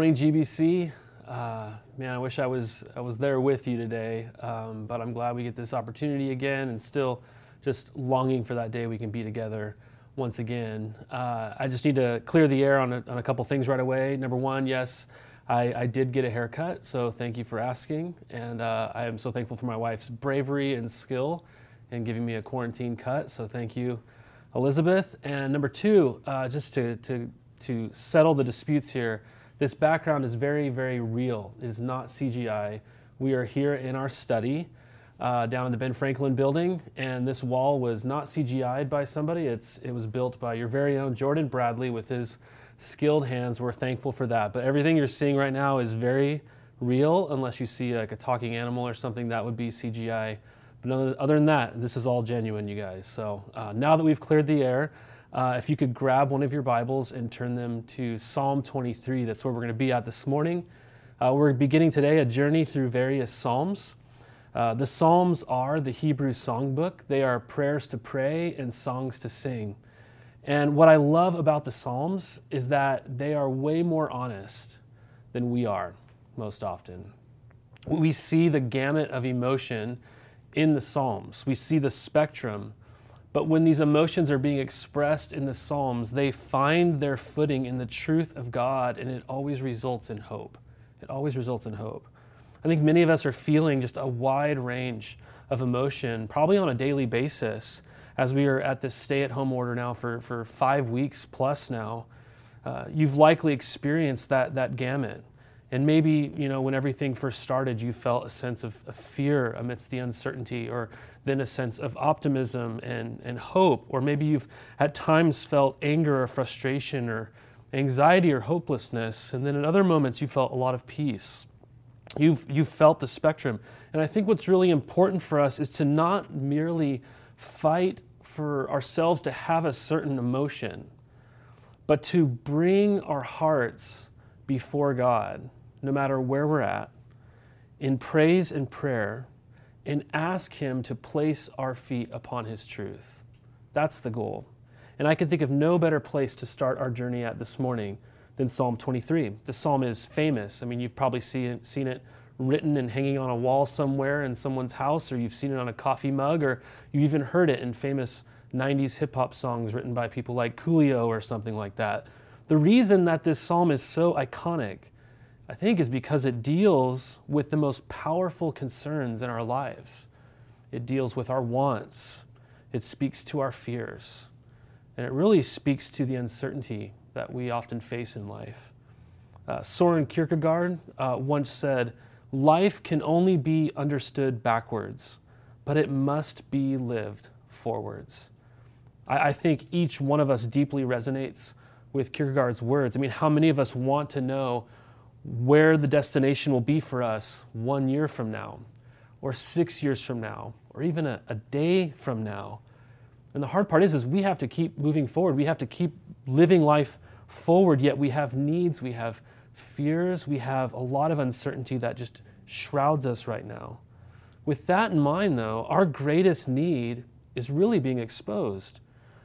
morning, GBC. Uh, man, I wish I was I was there with you today, um, but I'm glad we get this opportunity again, and still just longing for that day we can be together once again. Uh, I just need to clear the air on a, on a couple things right away. Number one, yes, I, I did get a haircut, so thank you for asking, and uh, I am so thankful for my wife's bravery and skill in giving me a quarantine cut. So thank you, Elizabeth. And number two, uh, just to, to to settle the disputes here, this background is very, very real. It is not CGI. We are here in our study uh, down in the Ben Franklin building, and this wall was not CGI'd by somebody. It's, it was built by your very own Jordan Bradley with his skilled hands. We're thankful for that. But everything you're seeing right now is very real, unless you see like a talking animal or something that would be CGI. But other than that, this is all genuine, you guys. So uh, now that we've cleared the air, uh, if you could grab one of your Bibles and turn them to Psalm 23, that's where we're going to be at this morning. Uh, we're beginning today a journey through various Psalms. Uh, the Psalms are the Hebrew songbook, they are prayers to pray and songs to sing. And what I love about the Psalms is that they are way more honest than we are most often. We see the gamut of emotion in the Psalms, we see the spectrum but when these emotions are being expressed in the Psalms, they find their footing in the truth of God, and it always results in hope. It always results in hope. I think many of us are feeling just a wide range of emotion, probably on a daily basis, as we are at this stay at home order now for, for five weeks plus now. Uh, you've likely experienced that, that gamut. And maybe, you know, when everything first started, you felt a sense of, of, fear amidst the uncertainty, or then a sense of optimism and, and hope. Or maybe you've at times felt anger or frustration or anxiety or hopelessness. And then in other moments, you felt a lot of peace. You've, you've felt the spectrum. And I think what's really important for us is to not merely fight for ourselves to have a certain emotion, but to bring our hearts before God no matter where we're at, in praise and prayer, and ask Him to place our feet upon His truth. That's the goal. And I can think of no better place to start our journey at this morning than Psalm 23. The psalm is famous. I mean, you've probably seen, seen it written and hanging on a wall somewhere in someone's house, or you've seen it on a coffee mug, or you even heard it in famous 90s hip hop songs written by people like Coolio or something like that. The reason that this psalm is so iconic I think, is because it deals with the most powerful concerns in our lives. It deals with our wants, it speaks to our fears, and it really speaks to the uncertainty that we often face in life. Uh, Soren Kierkegaard uh, once said, Life can only be understood backwards, but it must be lived forwards. I, I think each one of us deeply resonates with Kierkegaard's words. I mean, how many of us want to know where the destination will be for us one year from now, or six years from now, or even a, a day from now. And the hard part is, is we have to keep moving forward. We have to keep living life forward, yet we have needs, we have fears, we have a lot of uncertainty that just shrouds us right now. With that in mind, though, our greatest need is really being exposed.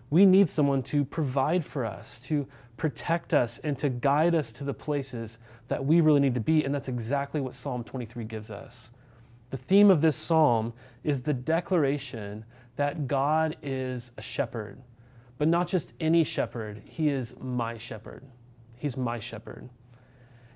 We need someone to provide for us, to protect us, and to guide us to the places that we really need to be. And that's exactly what Psalm 23 gives us. The theme of this psalm is the declaration that God is a shepherd, but not just any shepherd, He is my shepherd. He's my shepherd.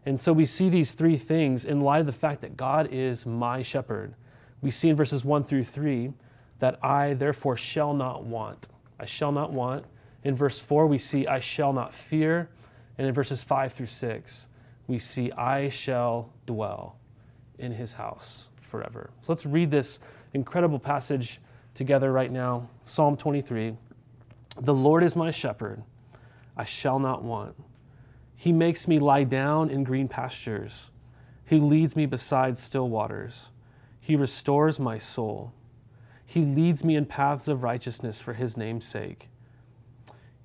And so we see these three things in light of the fact that God is my shepherd. We see in verses 1 through 3 that I therefore shall not want. I shall not want. In verse 4, we see I shall not fear. And in verses 5 through 6, we see, I shall dwell in his house forever. So let's read this incredible passage together right now Psalm 23. The Lord is my shepherd, I shall not want. He makes me lie down in green pastures. He leads me beside still waters. He restores my soul. He leads me in paths of righteousness for his name's sake.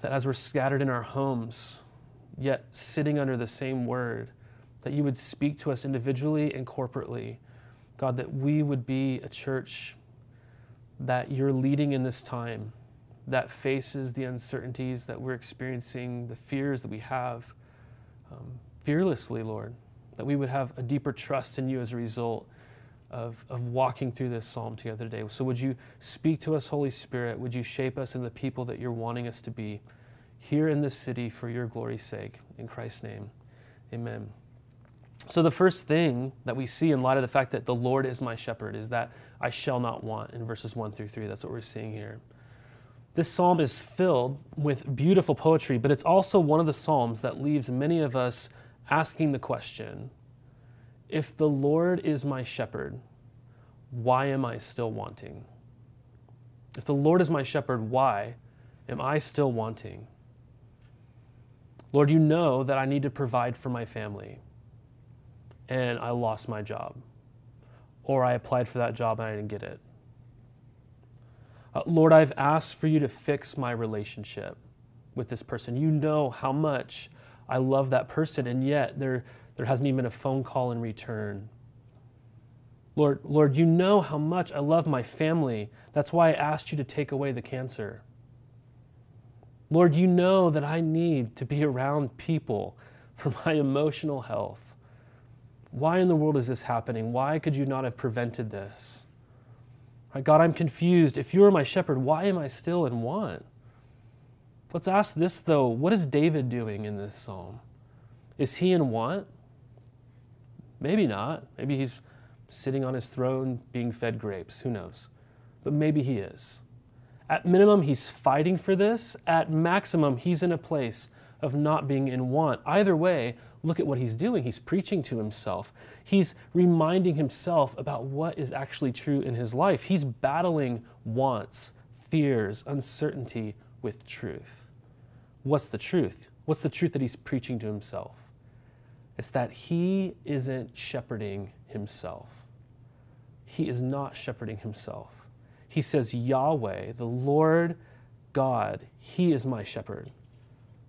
that as we're scattered in our homes, yet sitting under the same word, that you would speak to us individually and corporately. God, that we would be a church that you're leading in this time, that faces the uncertainties that we're experiencing, the fears that we have um, fearlessly, Lord, that we would have a deeper trust in you as a result of, of walking through this psalm together today. So, would you speak to us, Holy Spirit? Would you shape us in the people that you're wanting us to be here in this city for your glory's sake? In Christ's name, amen. So, the first thing that we see in light of the fact that the Lord is my shepherd is that I shall not want in verses 1 through 3. That's what we're seeing here. This psalm is filled with beautiful poetry, but it's also one of the psalms that leaves many of us asking the question if the Lord is my shepherd, why am I still wanting? If the Lord is my shepherd, why am I still wanting? Lord, you know that I need to provide for my family, and I lost my job, or I applied for that job and I didn't get it. Uh, Lord, I've asked for you to fix my relationship with this person. You know how much I love that person, and yet there, there hasn't even been a phone call in return. Lord, Lord, you know how much I love my family. That's why I asked you to take away the cancer. Lord, you know that I need to be around people for my emotional health. Why in the world is this happening? Why could you not have prevented this? God, I'm confused. If you are my shepherd, why am I still in want? Let's ask this though what is David doing in this psalm? Is he in want? Maybe not. Maybe he's sitting on his throne being fed grapes. Who knows? But maybe he is. At minimum, he's fighting for this. At maximum, he's in a place of not being in want. Either way, look at what he's doing. He's preaching to himself. He's reminding himself about what is actually true in his life. He's battling wants, fears, uncertainty with truth. What's the truth? What's the truth that he's preaching to himself? It's that he isn't shepherding himself. He is not shepherding himself. He says, Yahweh, the Lord God, he is my shepherd.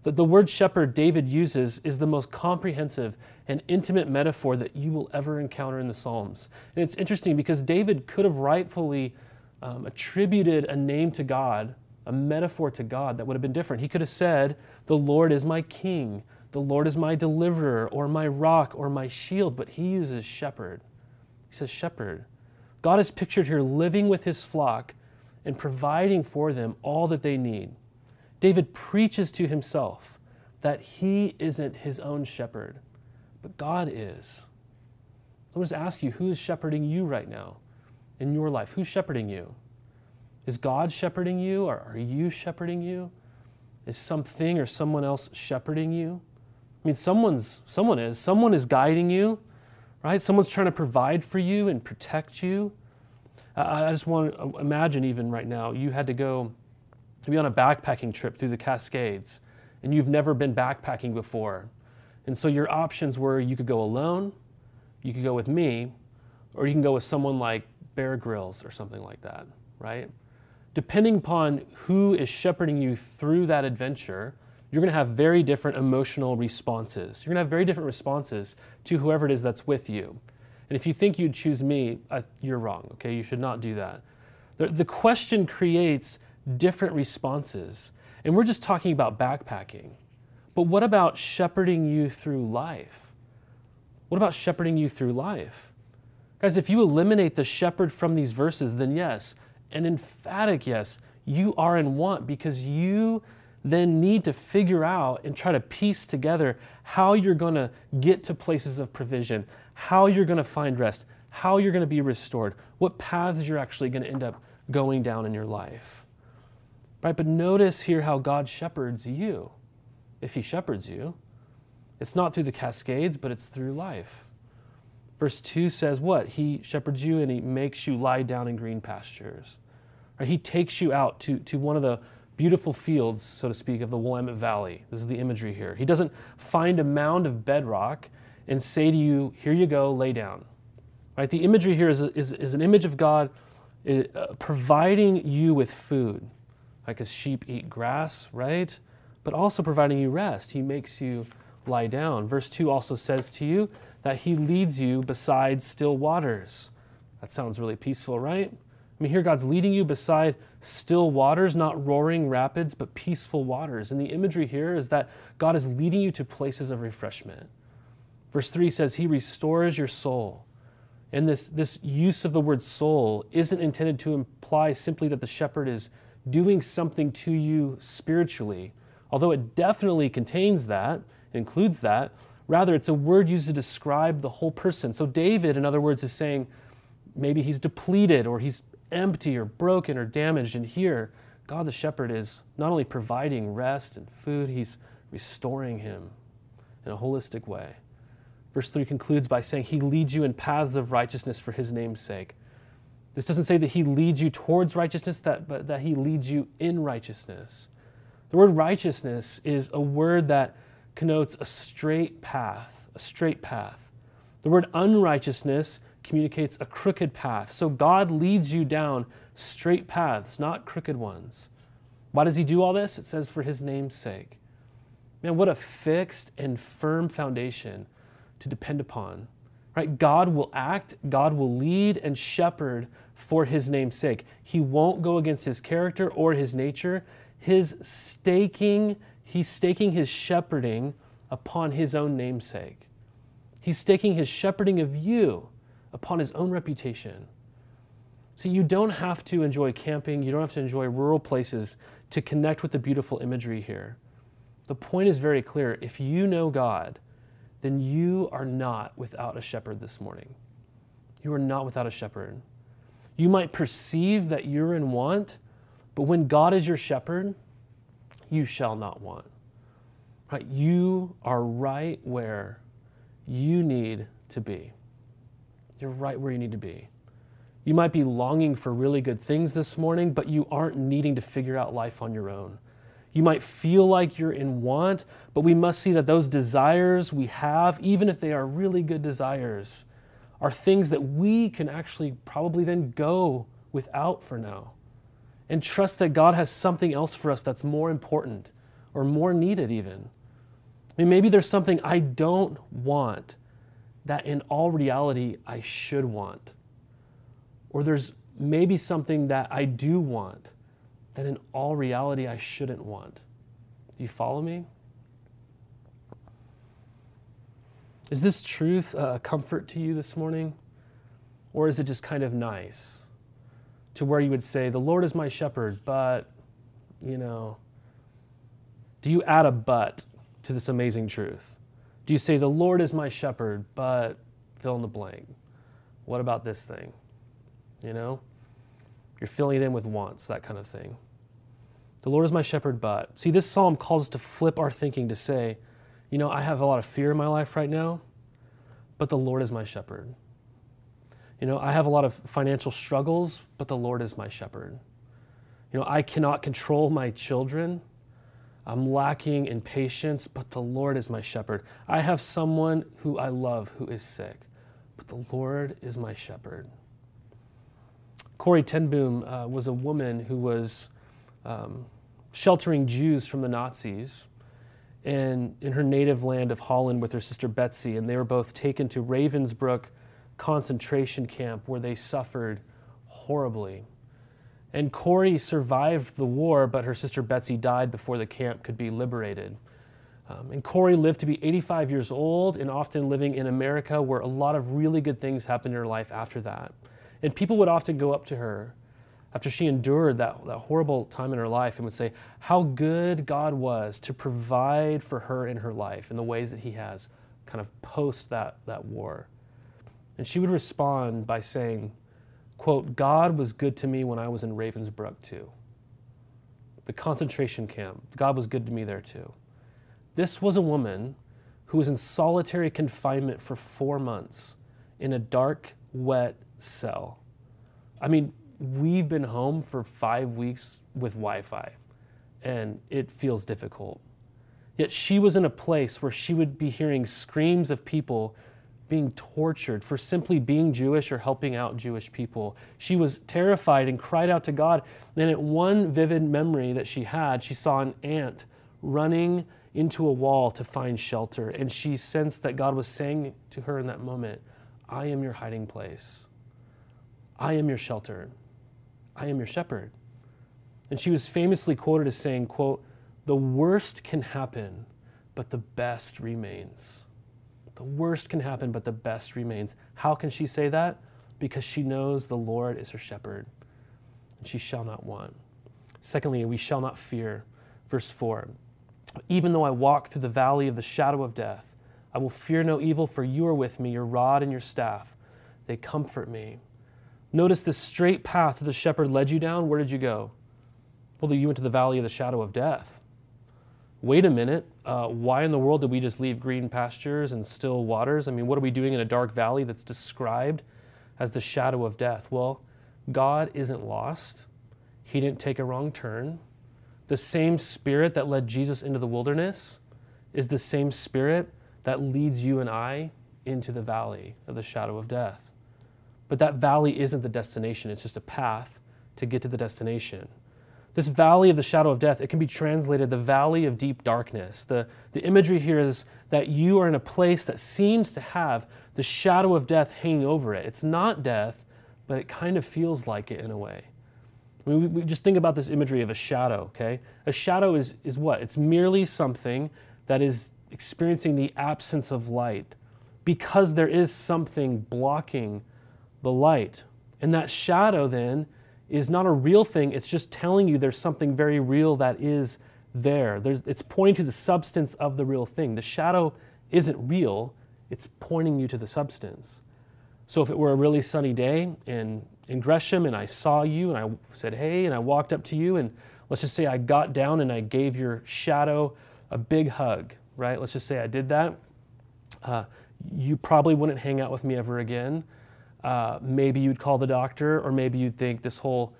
The, the word shepherd David uses is the most comprehensive and intimate metaphor that you will ever encounter in the Psalms. And it's interesting because David could have rightfully um, attributed a name to God, a metaphor to God that would have been different. He could have said, The Lord is my king, the Lord is my deliverer, or my rock, or my shield, but he uses shepherd. He says, Shepherd. God is pictured here living with his flock and providing for them all that they need. David preaches to himself that he isn't his own shepherd, but God is. I want to ask you who is shepherding you right now in your life? Who's shepherding you? Is God shepherding you, or are you shepherding you? Is something or someone else shepherding you? I mean, someone's someone is. Someone is guiding you, right? Someone's trying to provide for you and protect you. I just want to imagine even right now, you had to go to be on a backpacking trip through the Cascades and you've never been backpacking before. And so your options were you could go alone, you could go with me, or you can go with someone like Bear Grylls or something like that, right? Depending upon who is shepherding you through that adventure, you're going to have very different emotional responses. You're going to have very different responses to whoever it is that's with you. And if you think you'd choose me, you're wrong, okay? You should not do that. The, the question creates different responses. And we're just talking about backpacking. But what about shepherding you through life? What about shepherding you through life? Guys, if you eliminate the shepherd from these verses, then yes, an emphatic yes, you are in want because you then need to figure out and try to piece together how you're going to get to places of provision, how you're going to find rest, how you're going to be restored, what paths you're actually going to end up going down in your life. Right? But notice here how God shepherds you. If He shepherds you, it's not through the cascades, but it's through life. Verse 2 says what? He shepherds you and He makes you lie down in green pastures. Right? He takes you out to, to one of the beautiful fields, so to speak, of the Willamette Valley. This is the imagery here. He doesn't find a mound of bedrock and say to you, Here you go, lay down. Right? The imagery here is, a, is, is an image of God uh, providing you with food, like as sheep eat grass, right? But also providing you rest. He makes you lie down. Verse 2 also says to you that He leads you beside still waters. That sounds really peaceful, right? I mean, here God's leading you beside still waters, not roaring rapids, but peaceful waters. And the imagery here is that God is leading you to places of refreshment. Verse 3 says, He restores your soul. And this, this use of the word soul isn't intended to imply simply that the shepherd is doing something to you spiritually, although it definitely contains that, includes that. Rather, it's a word used to describe the whole person. So, David, in other words, is saying maybe he's depleted or he's empty or broken or damaged. And here, God the shepherd is not only providing rest and food, he's restoring him in a holistic way. Verse 3 concludes by saying, He leads you in paths of righteousness for His name's sake. This doesn't say that He leads you towards righteousness, that, but that He leads you in righteousness. The word righteousness is a word that connotes a straight path, a straight path. The word unrighteousness communicates a crooked path. So God leads you down straight paths, not crooked ones. Why does He do all this? It says, for His name's sake. Man, what a fixed and firm foundation to depend upon. Right? God will act, God will lead and shepherd for his name's sake. He won't go against his character or his nature. His staking, he's staking his shepherding upon his own namesake. He's staking his shepherding of you upon his own reputation. So you don't have to enjoy camping, you don't have to enjoy rural places to connect with the beautiful imagery here. The point is very clear. If you know God, then you are not without a shepherd this morning. You are not without a shepherd. You might perceive that you're in want, but when God is your shepherd, you shall not want. Right? You are right where you need to be. You're right where you need to be. You might be longing for really good things this morning, but you aren't needing to figure out life on your own. You might feel like you're in want, but we must see that those desires we have, even if they are really good desires, are things that we can actually probably then go without for now. And trust that God has something else for us that's more important or more needed, even. I mean, maybe there's something I don't want that in all reality I should want. Or there's maybe something that I do want that in all reality I shouldn't want. Do you follow me? Is this truth a comfort to you this morning? Or is it just kind of nice to where you would say, The Lord is my shepherd, but, you know, do you add a but to this amazing truth? Do you say, The Lord is my shepherd, but fill in the blank? What about this thing? You know? You're filling it in with wants, that kind of thing. The Lord is my shepherd, but. See, this psalm calls us to flip our thinking to say, you know, I have a lot of fear in my life right now, but the Lord is my shepherd. You know, I have a lot of financial struggles, but the Lord is my shepherd. You know, I cannot control my children. I'm lacking in patience, but the Lord is my shepherd. I have someone who I love who is sick, but the Lord is my shepherd. Corrie ten Boom uh, was a woman who was um, sheltering Jews from the Nazis in, in her native land of Holland with her sister Betsie, and they were both taken to Ravensbrück concentration camp where they suffered horribly. And Corrie survived the war, but her sister Betsie died before the camp could be liberated. Um, and Corrie lived to be 85 years old and often living in America where a lot of really good things happened in her life after that. And people would often go up to her after she endured that, that horrible time in her life and would say how good God was to provide for her in her life in the ways that He has kind of post that, that war. And she would respond by saying, quote, God was good to me when I was in Ravensbrück too. The concentration camp, God was good to me there too. This was a woman who was in solitary confinement for four months in a dark, wet cell. I mean, we've been home for five weeks with Wi Fi. and it feels difficult. Yet she was in a place where she would be hearing screams of people being tortured for simply being Jewish or helping out Jewish people. She was terrified and cried out to God. Then, at one vivid memory that she had, she saw an ant running into a wall to find shelter. And she sensed that God was saying to her in that moment, I am your hiding place. I am your shelter. I am your shepherd. And she was famously quoted as saying, quote, the worst can happen, but the best remains. The worst can happen, but the best remains. How can she say that? Because she knows the Lord is her shepherd, and she shall not want. Secondly, we shall not fear. Verse 4 Even though I walk through the valley of the shadow of death, I will fear no evil, for you are with me, your rod and your staff. They comfort me. Notice the straight path that the shepherd led you down. Where did you go? Well, you went to the valley of the shadow of death. Wait a minute, uh, why in the world did we just leave green pastures and still waters? I mean, what are we doing in a dark valley that's described as the shadow of death? Well, God isn't lost, He didn't take a wrong turn. The same spirit that led Jesus into the wilderness is the same spirit that leads you and I into the valley of the shadow of death. But that valley isn't the destination, it's just a path to get to the destination. This valley of the shadow of death, it can be translated the valley of deep darkness. The, the imagery here is that you are in a place that seems to have the shadow of death hanging over it. It's not death, but it kind of feels like it in a way. I mean, we, we just think about this imagery of a shadow, okay? A shadow is, is what? It's merely something that is experiencing the absence of light because there is something blocking the light. And that shadow then is not a real thing. It's just telling you there's something very real that is there. There's, it's pointing to the substance of the real thing. The shadow isn't real, it's pointing you to the substance. So if it were a really sunny day in, in Gresham and I saw you and I said, hey, and I walked up to you, and let's just say I got down and I gave your shadow a big hug, right? Let's just say I did that. Uh, you probably wouldn't hang out with me ever again uh, maybe you'd call the doctor, or maybe you'd think this whole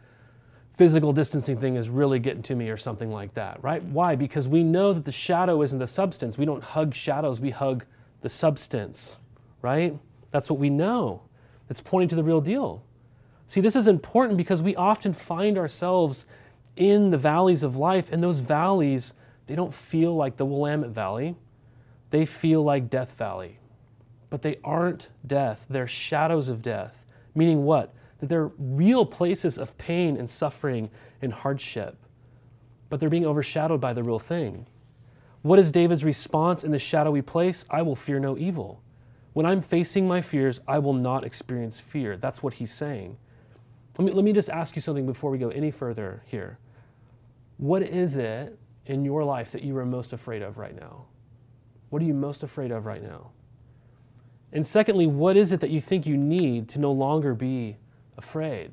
physical distancing thing is really getting to me, or something like that, right? Why? Because we know that the shadow isn't the substance. We don't hug shadows, we hug the substance, right? That's what we know. It's pointing to the real deal. See, this is important because we often find ourselves in the valleys of life, and those valleys, they don't feel like the Willamette Valley, they feel like Death Valley but they aren't death. They're shadows of death. Meaning what? That they're real places of pain and suffering and hardship, but they're being overshadowed by the real thing. What is David's response in the shadowy place? I will fear no evil. When I'm facing my fears, I will not experience fear. That's what he's saying. Let me, let me just ask you something before we go any further here. What is it in your life that you are most afraid of right now? What are you most afraid of right now? And secondly, what is it that you think you need to no longer be afraid?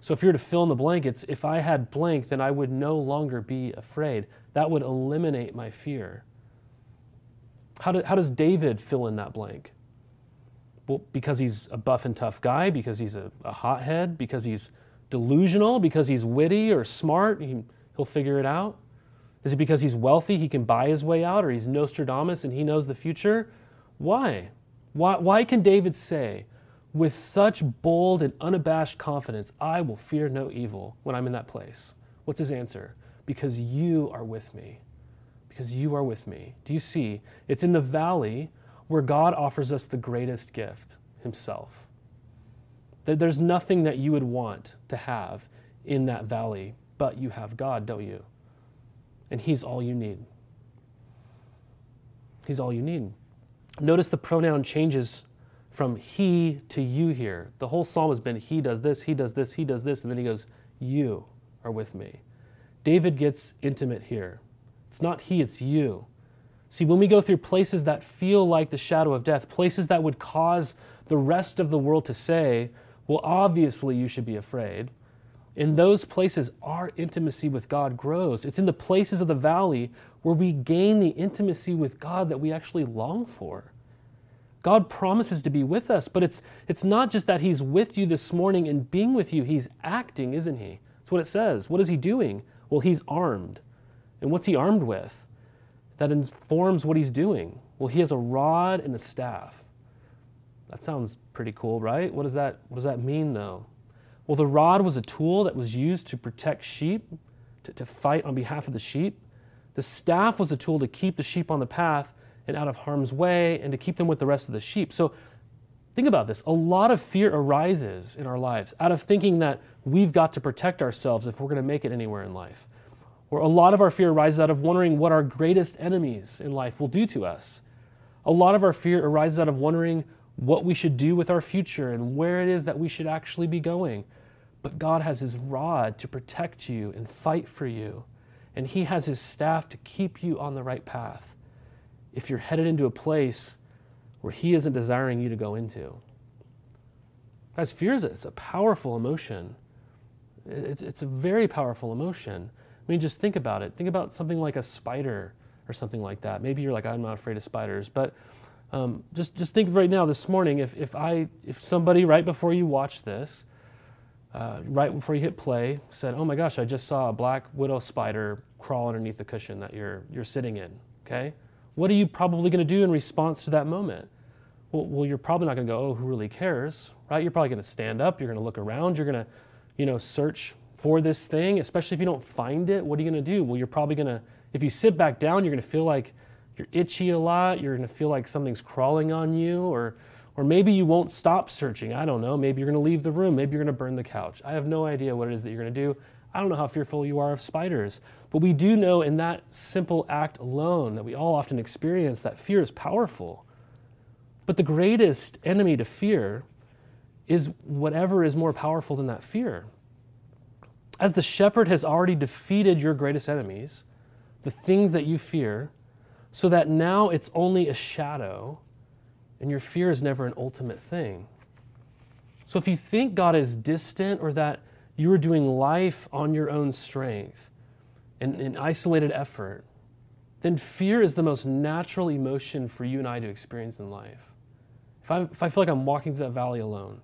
So if you're to fill in the blankets, if I had blank, then I would no longer be afraid. That would eliminate my fear. How, do, how does David fill in that blank? Well, because he's a buff and tough guy, because he's a, a hothead, because he's delusional, because he's witty or smart, he, he'll figure it out. Is it because he's wealthy, he can buy his way out, or he's Nostradamus and he knows the future? Why? Why, why can David say, with such bold and unabashed confidence, I will fear no evil when I'm in that place? What's his answer? Because you are with me. Because you are with me. Do you see? It's in the valley where God offers us the greatest gift, Himself. There's nothing that you would want to have in that valley, but you have God, don't you? And He's all you need. He's all you need. Notice the pronoun changes from he to you here. The whole psalm has been he does this, he does this, he does this, and then he goes, You are with me. David gets intimate here. It's not he, it's you. See, when we go through places that feel like the shadow of death, places that would cause the rest of the world to say, well, obviously you should be afraid. In those places, our intimacy with God grows. It's in the places of the valley where we gain the intimacy with God that we actually long for. God promises to be with us, but it's, it's not just that He's with you this morning and being with you, He's acting, isn't He? That's what it says. What is He doing? Well, He's armed. And what's he armed with? That informs what he's doing. Well, he has a rod and a staff. That sounds pretty cool, right? What does that, what does that mean, though? Well, the rod was a tool that was used to protect sheep, to, to fight on behalf of the sheep. The staff was a tool to keep the sheep on the path and out of harm's way and to keep them with the rest of the sheep. So think about this. A lot of fear arises in our lives out of thinking that we've got to protect ourselves if we're going to make it anywhere in life. Or a lot of our fear arises out of wondering what our greatest enemies in life will do to us. A lot of our fear arises out of wondering what we should do with our future and where it is that we should actually be going. But God has His rod to protect you and fight for you, and He has His staff to keep you on the right path if you're headed into a place where He isn't desiring you to go into. Guys, fear is it's a powerful emotion. It's, it's a very powerful emotion. I mean, just think about it. Think about something like a spider or something like that. Maybe you're like, I'm not afraid of spiders, but um, just just think right now this morning. If if I if somebody right before you watch this, uh, right before you hit play, said, "Oh my gosh, I just saw a black widow spider crawl underneath the cushion that you're you're sitting in." Okay, what are you probably going to do in response to that moment? Well, well you're probably not going to go, "Oh, who really cares?" Right? You're probably going to stand up. You're going to look around. You're going to, you know, search for this thing. Especially if you don't find it, what are you going to do? Well, you're probably going to if you sit back down, you're going to feel like you're itchy a lot. You're going to feel like something's crawling on you, or, or maybe you won't stop searching. I don't know. Maybe you're going to leave the room. Maybe you're going to burn the couch. I have no idea what it is that you're going to do. I don't know how fearful you are of spiders. But we do know in that simple act alone that we all often experience that fear is powerful. But the greatest enemy to fear is whatever is more powerful than that fear. As the shepherd has already defeated your greatest enemies, the things that you fear, so that now it's only a shadow and your fear is never an ultimate thing. So if you think God is distant or that you are doing life on your own strength and in isolated effort, then fear is the most natural emotion for you and I to experience in life. If I, if I feel like I'm walking through that valley alone,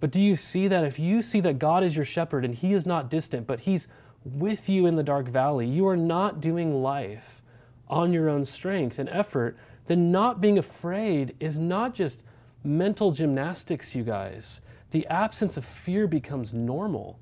but do you see that if you see that God is your shepherd and he is not distant, but he's with you in the dark valley, you are not doing life on your own strength and effort, then not being afraid is not just mental gymnastics, you guys. The absence of fear becomes normal.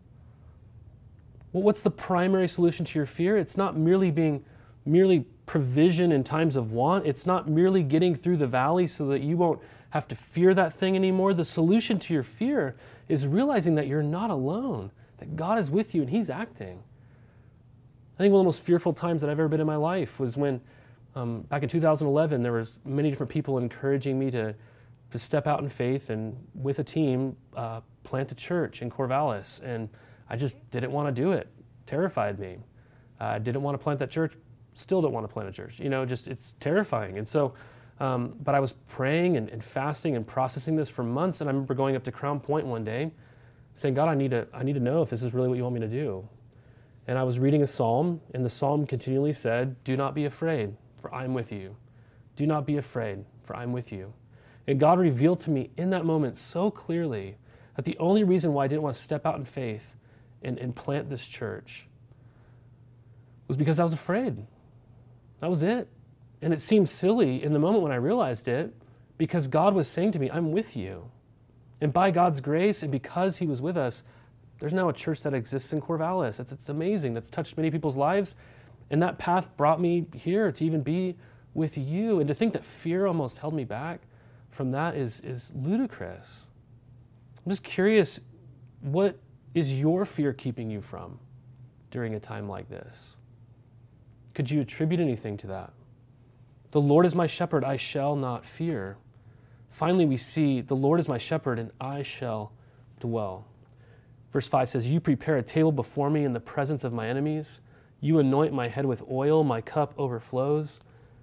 Well, what's the primary solution to your fear? It's not merely being merely provision in times of want. It's not merely getting through the valley so that you won't have to fear that thing anymore. The solution to your fear is realizing that you're not alone, that God is with you and He's acting. I think one of the most fearful times that I've ever been in my life was when, um, back in 2011, there was many different people encouraging me to, to step out in faith and with a team uh, plant a church in Corvallis, and I just didn't want to do it. Terrified me. I didn't want to plant that church. Still don't want to plant a church. You know, just it's terrifying. And so, um, but I was praying and, and fasting and processing this for months, and I remember going up to Crown Point one day, saying, "God, I need to I need to know if this is really what you want me to do." And I was reading a psalm, and the psalm continually said, Do not be afraid, for I'm with you. Do not be afraid, for I'm with you. And God revealed to me in that moment so clearly that the only reason why I didn't want to step out in faith and, and plant this church was because I was afraid. That was it. And it seemed silly in the moment when I realized it because God was saying to me, I'm with you. And by God's grace and because He was with us, there's now a church that exists in Corvallis. It's, it's amazing. That's touched many people's lives. And that path brought me here to even be with you. And to think that fear almost held me back from that is, is ludicrous. I'm just curious what is your fear keeping you from during a time like this? Could you attribute anything to that? The Lord is my shepherd, I shall not fear. Finally, we see the Lord is my shepherd, and I shall dwell. Verse 5 says, You prepare a table before me in the presence of my enemies. You anoint my head with oil, my cup overflows.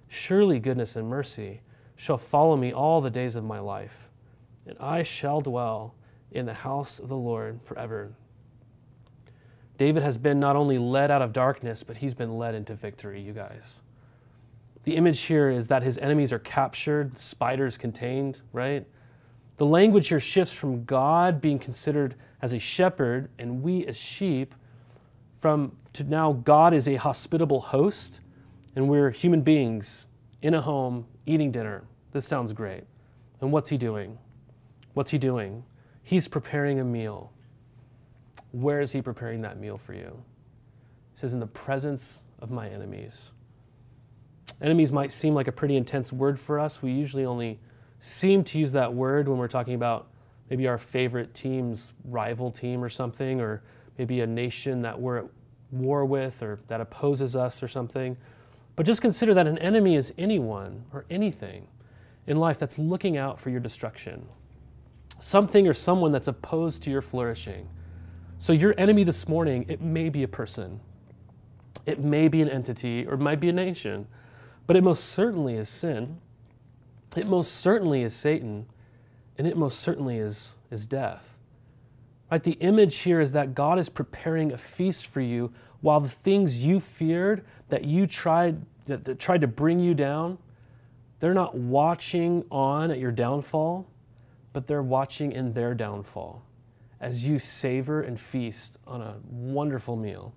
Surely goodness and mercy shall follow me all the days of my life, and I shall dwell in the house of the Lord forever. David has been not only led out of darkness, but he's been led into victory, you guys. The image here is that his enemies are captured, spiders contained, right? The language here shifts from God being considered as a shepherd and we as sheep from to now God is a hospitable host and we're human beings in a home eating dinner. This sounds great. And what's he doing? What's he doing? He's preparing a meal. Where is he preparing that meal for you? He says, In the presence of my enemies. Enemies might seem like a pretty intense word for us. We usually only seem to use that word when we're talking about maybe our favorite team's rival team or something, or maybe a nation that we're at war with or that opposes us or something. But just consider that an enemy is anyone or anything in life that's looking out for your destruction, something or someone that's opposed to your flourishing. So, your enemy this morning, it may be a person, it may be an entity, or it might be a nation, but it most certainly is sin. It most certainly is Satan, and it most certainly is, is death. Right? The image here is that God is preparing a feast for you while the things you feared that you tried that, that tried to bring you down, they're not watching on at your downfall, but they're watching in their downfall as you savor and feast on a wonderful meal.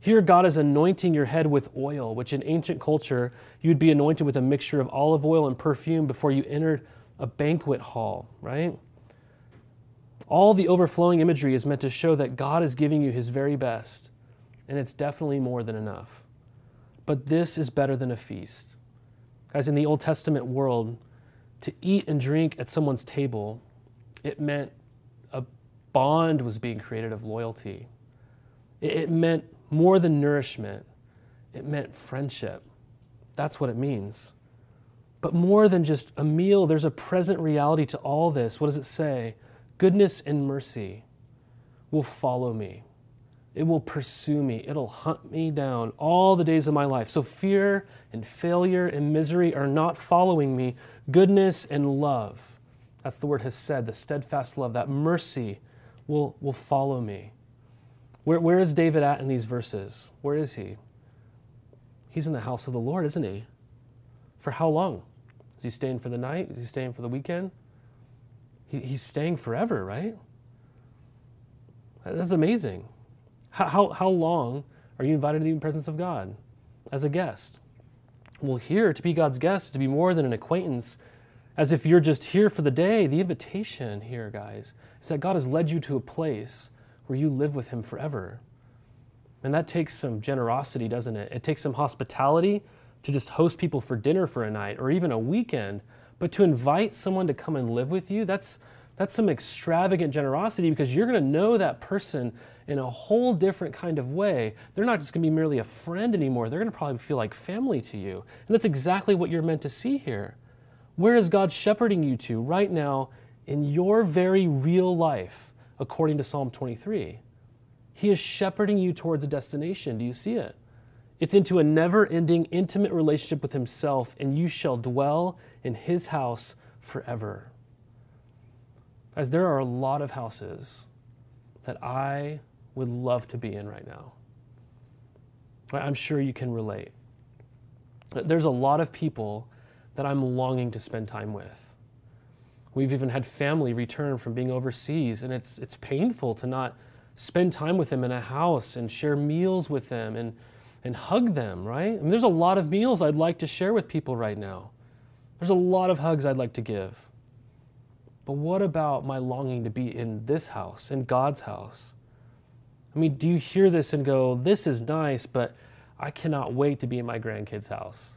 Here, God is anointing your head with oil, which in ancient culture, you'd be anointed with a mixture of olive oil and perfume before you entered a banquet hall, right? All the overflowing imagery is meant to show that God is giving you his very best, and it's definitely more than enough. But this is better than a feast. Guys, in the Old Testament world, to eat and drink at someone's table, it meant a bond was being created of loyalty. It meant more than nourishment, it meant friendship. That's what it means. But more than just a meal, there's a present reality to all this. What does it say? Goodness and mercy will follow me. It will pursue me. It'll hunt me down all the days of my life. So fear and failure and misery are not following me. Goodness and love, that's the word has said, the steadfast love, that mercy will, will follow me. Where, where is David at in these verses? Where is he? He's in the house of the Lord, isn't he? For how long? Is he staying for the night? Is he staying for the weekend? He, he's staying forever, right? That's amazing. How, how, long are you invited to the presence of God as a guest? Well, here, to be God's guest, to be more than an acquaintance, as if you're just here for the day. The invitation here, guys, is that God has led you to a place where you live with Him forever. And that takes some generosity, doesn't it? It takes some hospitality to just host people for dinner for a night or even a weekend. But to invite someone to come and live with you, that's, that's some extravagant generosity because you're going to know that person in a whole different kind of way. They're not just going to be merely a friend anymore. They're going to probably feel like family to you. And that's exactly what you're meant to see here. Where is God shepherding you to right now in your very real life, according to Psalm 23? He is shepherding you towards a destination. Do you see it? It's into a never ending, intimate relationship with Himself, and you shall dwell in His house forever. As there are a lot of houses that I would love to be in right now. I'm sure you can relate. There's a lot of people that I'm longing to spend time with. We've even had family return from being overseas, and it's, it's painful to not spend time with them in a house and share meals with them and, and hug them, right? I mean, there's a lot of meals I'd like to share with people right now. There's a lot of hugs I'd like to give. But what about my longing to be in this house, in God's house? I mean, do you hear this and go, this is nice, but I cannot wait to be in my grandkids' house.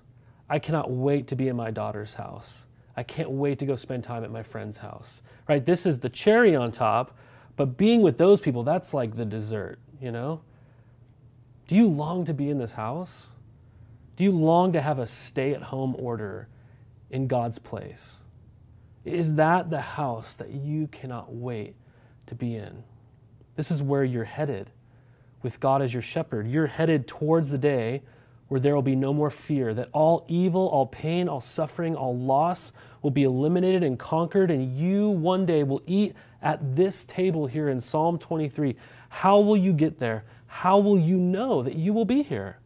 I cannot wait to be in my daughter's house. I can't wait to go spend time at my friend's house. Right? This is the cherry on top, but being with those people, that's like the dessert, you know? Do you long to be in this house? Do you long to have a stay at home order in God's place? Is that the house that you cannot wait to be in? This is where you're headed with God as your shepherd. You're headed towards the day where there will be no more fear, that all evil, all pain, all suffering, all loss will be eliminated and conquered, and you one day will eat at this table here in Psalm 23. How will you get there? How will you know that you will be here?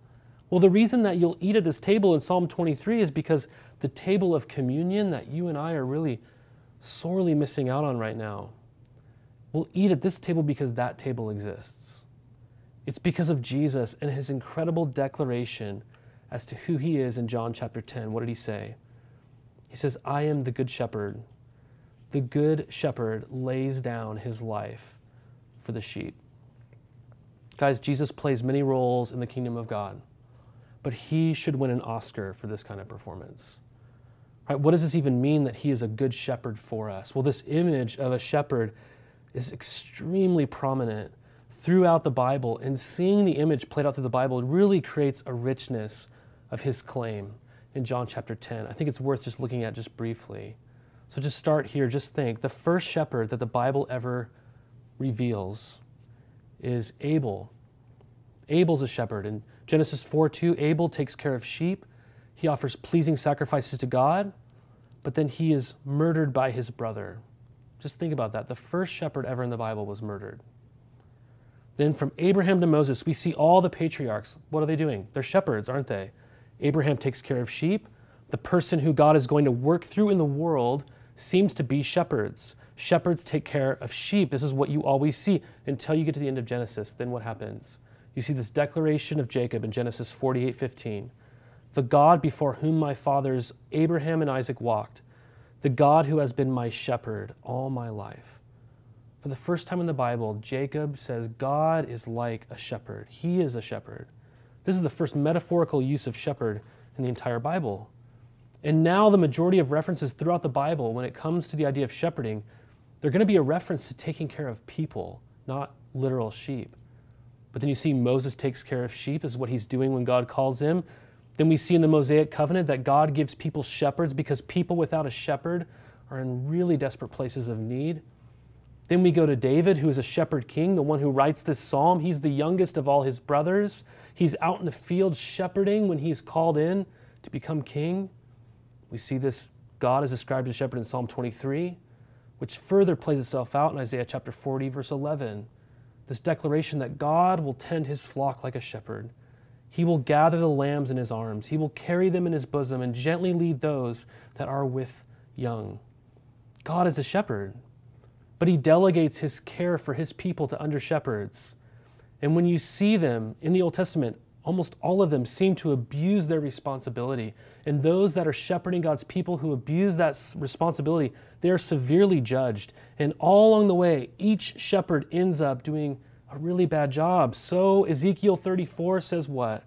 Well, the reason that you'll eat at this table in Psalm 23 is because the table of communion that you and I are really sorely missing out on right now. We'll eat at this table because that table exists. It's because of Jesus and his incredible declaration as to who he is in John chapter 10. What did he say? He says, I am the good shepherd. The good shepherd lays down his life for the sheep. Guys, Jesus plays many roles in the kingdom of God, but he should win an Oscar for this kind of performance. Right? What does this even mean that he is a good shepherd for us? Well, this image of a shepherd is extremely prominent throughout the Bible, and seeing the image played out through the Bible really creates a richness of his claim in John chapter 10. I think it's worth just looking at just briefly. So just start here, just think. The first shepherd that the Bible ever reveals is Abel. Abel's a shepherd. In Genesis 4 2, Abel takes care of sheep. He offers pleasing sacrifices to God, but then he is murdered by his brother. Just think about that. The first shepherd ever in the Bible was murdered. Then from Abraham to Moses, we see all the patriarchs. What are they doing? They're shepherds, aren't they? Abraham takes care of sheep. The person who God is going to work through in the world seems to be shepherds. Shepherds take care of sheep. This is what you always see until you get to the end of Genesis. Then what happens? You see this declaration of Jacob in Genesis 48 15. The God before whom my fathers Abraham and Isaac walked, the God who has been my shepherd all my life. For the first time in the Bible, Jacob says God is like a shepherd. He is a shepherd. This is the first metaphorical use of shepherd in the entire Bible. And now, the majority of references throughout the Bible, when it comes to the idea of shepherding, they're going to be a reference to taking care of people, not literal sheep. But then you see Moses takes care of sheep. This is what he's doing when God calls him. Then we see in the Mosaic covenant that God gives people shepherds because people without a shepherd are in really desperate places of need. Then we go to David, who is a shepherd king, the one who writes this psalm. He's the youngest of all his brothers. He's out in the field shepherding when he's called in to become king. We see this God is described as shepherd in Psalm 23, which further plays itself out in Isaiah chapter 40, verse 11. This declaration that God will tend his flock like a shepherd. He will gather the lambs in his arms. He will carry them in his bosom and gently lead those that are with young. God is a shepherd, but he delegates his care for his people to under shepherds. And when you see them in the Old Testament, almost all of them seem to abuse their responsibility. And those that are shepherding God's people who abuse that responsibility, they are severely judged. And all along the way, each shepherd ends up doing a really bad job. So Ezekiel 34 says what?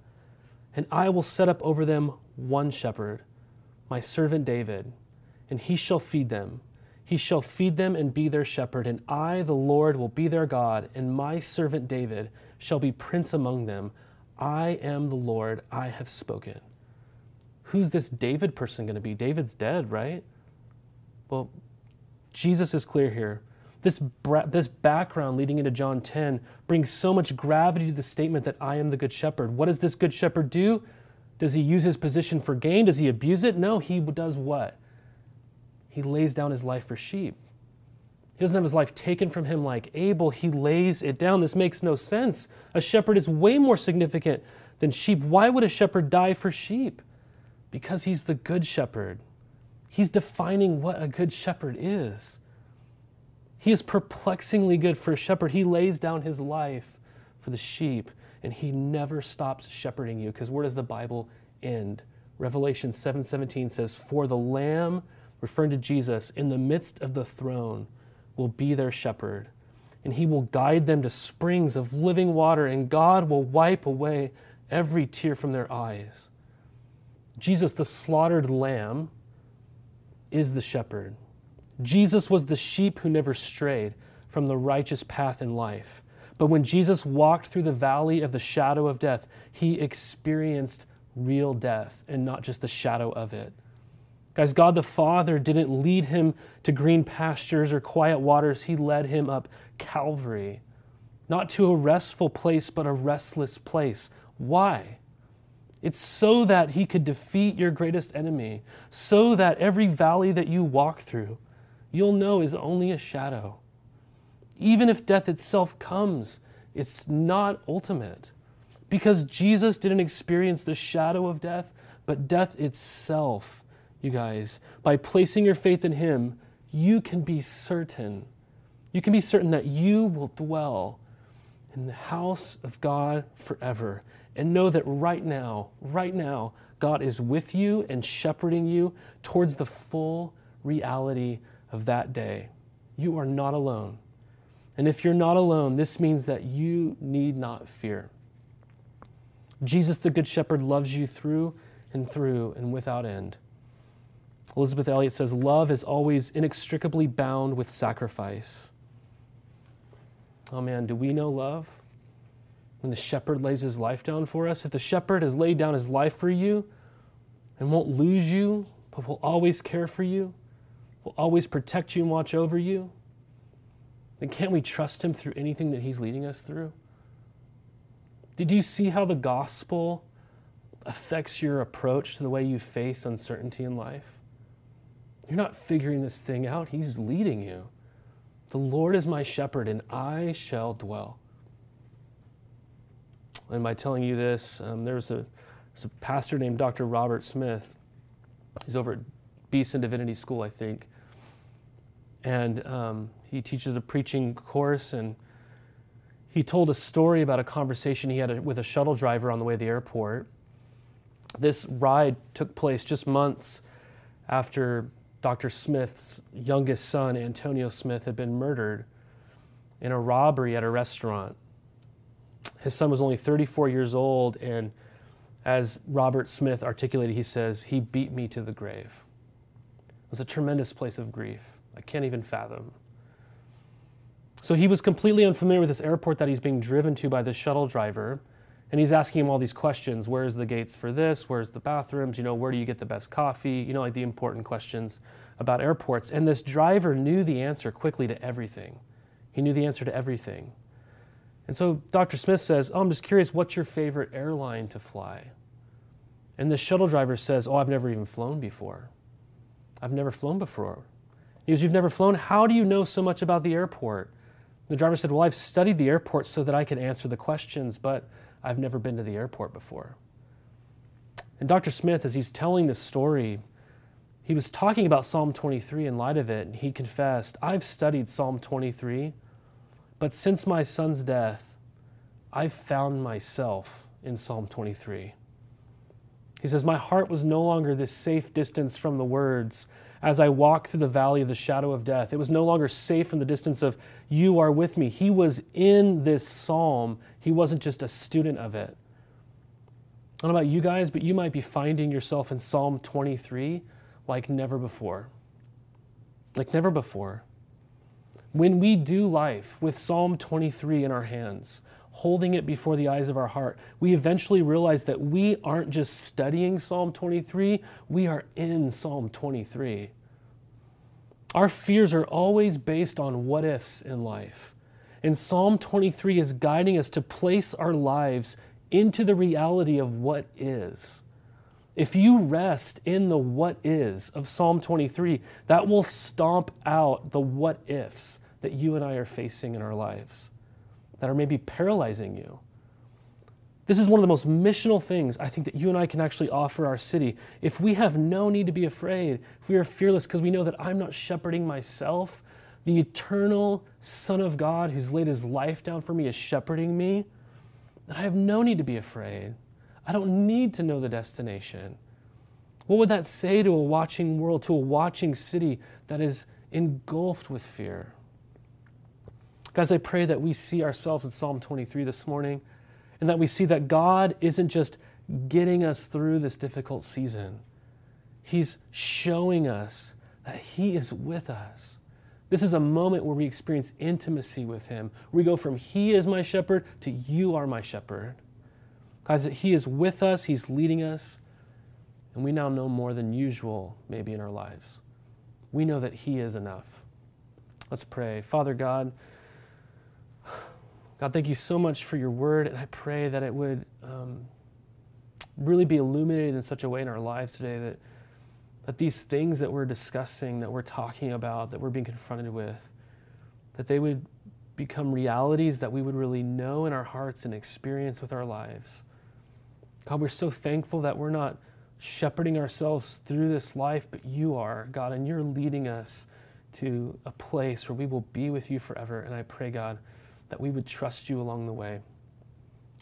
And I will set up over them one shepherd, my servant David, and he shall feed them. He shall feed them and be their shepherd, and I, the Lord, will be their God, and my servant David shall be prince among them. I am the Lord, I have spoken. Who's this David person going to be? David's dead, right? Well, Jesus is clear here. This, bra- this background leading into John 10 brings so much gravity to the statement that I am the good shepherd. What does this good shepherd do? Does he use his position for gain? Does he abuse it? No, he does what? He lays down his life for sheep. He doesn't have his life taken from him like Abel. He lays it down. This makes no sense. A shepherd is way more significant than sheep. Why would a shepherd die for sheep? Because he's the good shepherd. He's defining what a good shepherd is. He is perplexingly good for a shepherd. He lays down his life for the sheep, and he never stops shepherding you. Because where does the Bible end? Revelation 7:17 says, "For the Lamb, referring to Jesus, in the midst of the throne, will be their shepherd, and he will guide them to springs of living water, and God will wipe away every tear from their eyes." Jesus, the slaughtered lamb, is the shepherd. Jesus was the sheep who never strayed from the righteous path in life. But when Jesus walked through the valley of the shadow of death, he experienced real death and not just the shadow of it. Guys, God the Father didn't lead him to green pastures or quiet waters, he led him up Calvary. Not to a restful place, but a restless place. Why? It's so that he could defeat your greatest enemy, so that every valley that you walk through, you'll know is only a shadow. Even if death itself comes, it's not ultimate. Because Jesus didn't experience the shadow of death, but death itself, you guys. By placing your faith in Him, you can be certain. You can be certain that you will dwell in the house of God forever. And know that right now, right now, God is with you and shepherding you towards the full reality of that day. You are not alone. And if you're not alone, this means that you need not fear. Jesus, the Good Shepherd, loves you through and through and without end. Elisabeth Elliot says, Love is always inextricably bound with sacrifice. Oh man, do we know love? When the shepherd lays his life down for us, if the shepherd has laid down his life for you and won't lose you, but will always care for you, will always protect you and watch over you, then can't we trust him through anything that he's leading us through? Did you see how the gospel affects your approach to the way you face uncertainty in life? You're not figuring this thing out, he's leading you. The Lord is my shepherd, and I shall dwell. And by telling you this, um, there's, a, there's a pastor named Dr. Robert Smith. He's over at Beeson Divinity School, I think. And um, he teaches a preaching course, and he told a story about a conversation he had with a shuttle driver on the way to the airport. This ride took place just months after Dr. Smith's youngest son, Antonio Smith, had been murdered in a robbery at a restaurant. His son was only 34 years old, and as Robert Smith articulated, he says, He beat me to the grave. It was a tremendous place of grief. I can't even fathom. So he was completely unfamiliar with this airport that he's being driven to by this shuttle driver. And he's asking him all these questions. Where's the gates for this? Where's the bathrooms? You know, where do you get the best coffee? You know, like the important questions about airports. And this driver knew the answer quickly to everything. He knew the answer to everything. And so Dr. Smith says, Oh, I'm just curious, what's your favorite airline to fly? And the shuttle driver says, Oh, I've never even flown before. I've never flown before. Goes, You've never flown? How do you know so much about the airport? The driver said, Well, I've studied the airport so that I can answer the questions, but I've never been to the airport before. And Dr. Smith, as he's telling this story, he was talking about Psalm 23 in light of it, and he confessed, I've studied Psalm 23, but since my son's death, I've found myself in Psalm 23. He says, My heart was no longer this safe distance from the words as I walked through the valley of the shadow of death. It was no longer safe from the distance of, You are with me. He was in this psalm, he wasn't just a student of it. I don't know about you guys, but you might be finding yourself in Psalm 23 like never before. Like never before. When we do life with Psalm 23 in our hands, holding it before the eyes of our heart, we eventually realize that we aren't just studying Psalm 23, we are in Psalm 23. Our fears are always based on what ifs in life. And Psalm 23 is guiding us to place our lives into the reality of what is. If you rest in the what is of Psalm 23, that will stomp out the what ifs that you and I are facing in our lives that are maybe paralyzing you. This is one of the most missional things I think that you and I can actually offer our city. If we have no need to be afraid, if we are fearless because we know that I'm not shepherding myself, the eternal Son of God who's laid his life down for me is shepherding me, then I have no need to be afraid. I don't need to know the destination. What would that say to a watching world, to a watching city that is engulfed with fear? Guys, I pray that we see ourselves in Psalm 23 this morning and that we see that God isn't just getting us through this difficult season, He's showing us that He is with us. This is a moment where we experience intimacy with Him. We go from He is my shepherd to You are my shepherd. Guys, that He is with us, He's leading us, and we now know more than usual, maybe in our lives. We know that He is enough. Let's pray. Father God, God, thank you so much for your word, and I pray that it would um, really be illuminated in such a way in our lives today that, that these things that we're discussing, that we're talking about, that we're being confronted with, that they would become realities that we would really know in our hearts and experience with our lives. God, we're so thankful that we're not shepherding ourselves through this life, but you are, God, and you're leading us to a place where we will be with you forever. And I pray, God, that we would trust you along the way.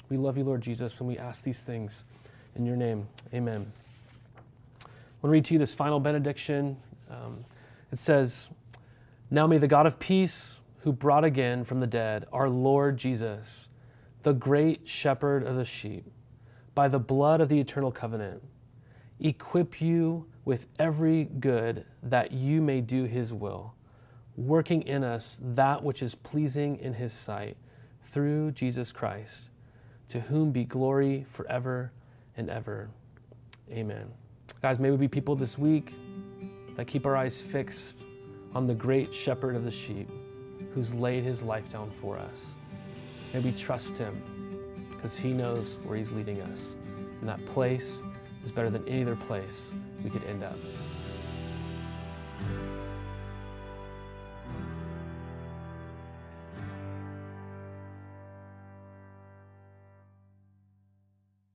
We love you, Lord Jesus, and we ask these things in your name. Amen. I want to read to you this final benediction. Um, it says, Now may the God of peace, who brought again from the dead our Lord Jesus, the great shepherd of the sheep, by the blood of the eternal covenant, equip you with every good that you may do his will, working in us that which is pleasing in his sight, through Jesus Christ, to whom be glory forever and ever. Amen. Guys, may we be people this week that keep our eyes fixed on the great shepherd of the sheep who's laid his life down for us. May we trust him because he knows where he's leading us. And that place is better than any other place we could end up.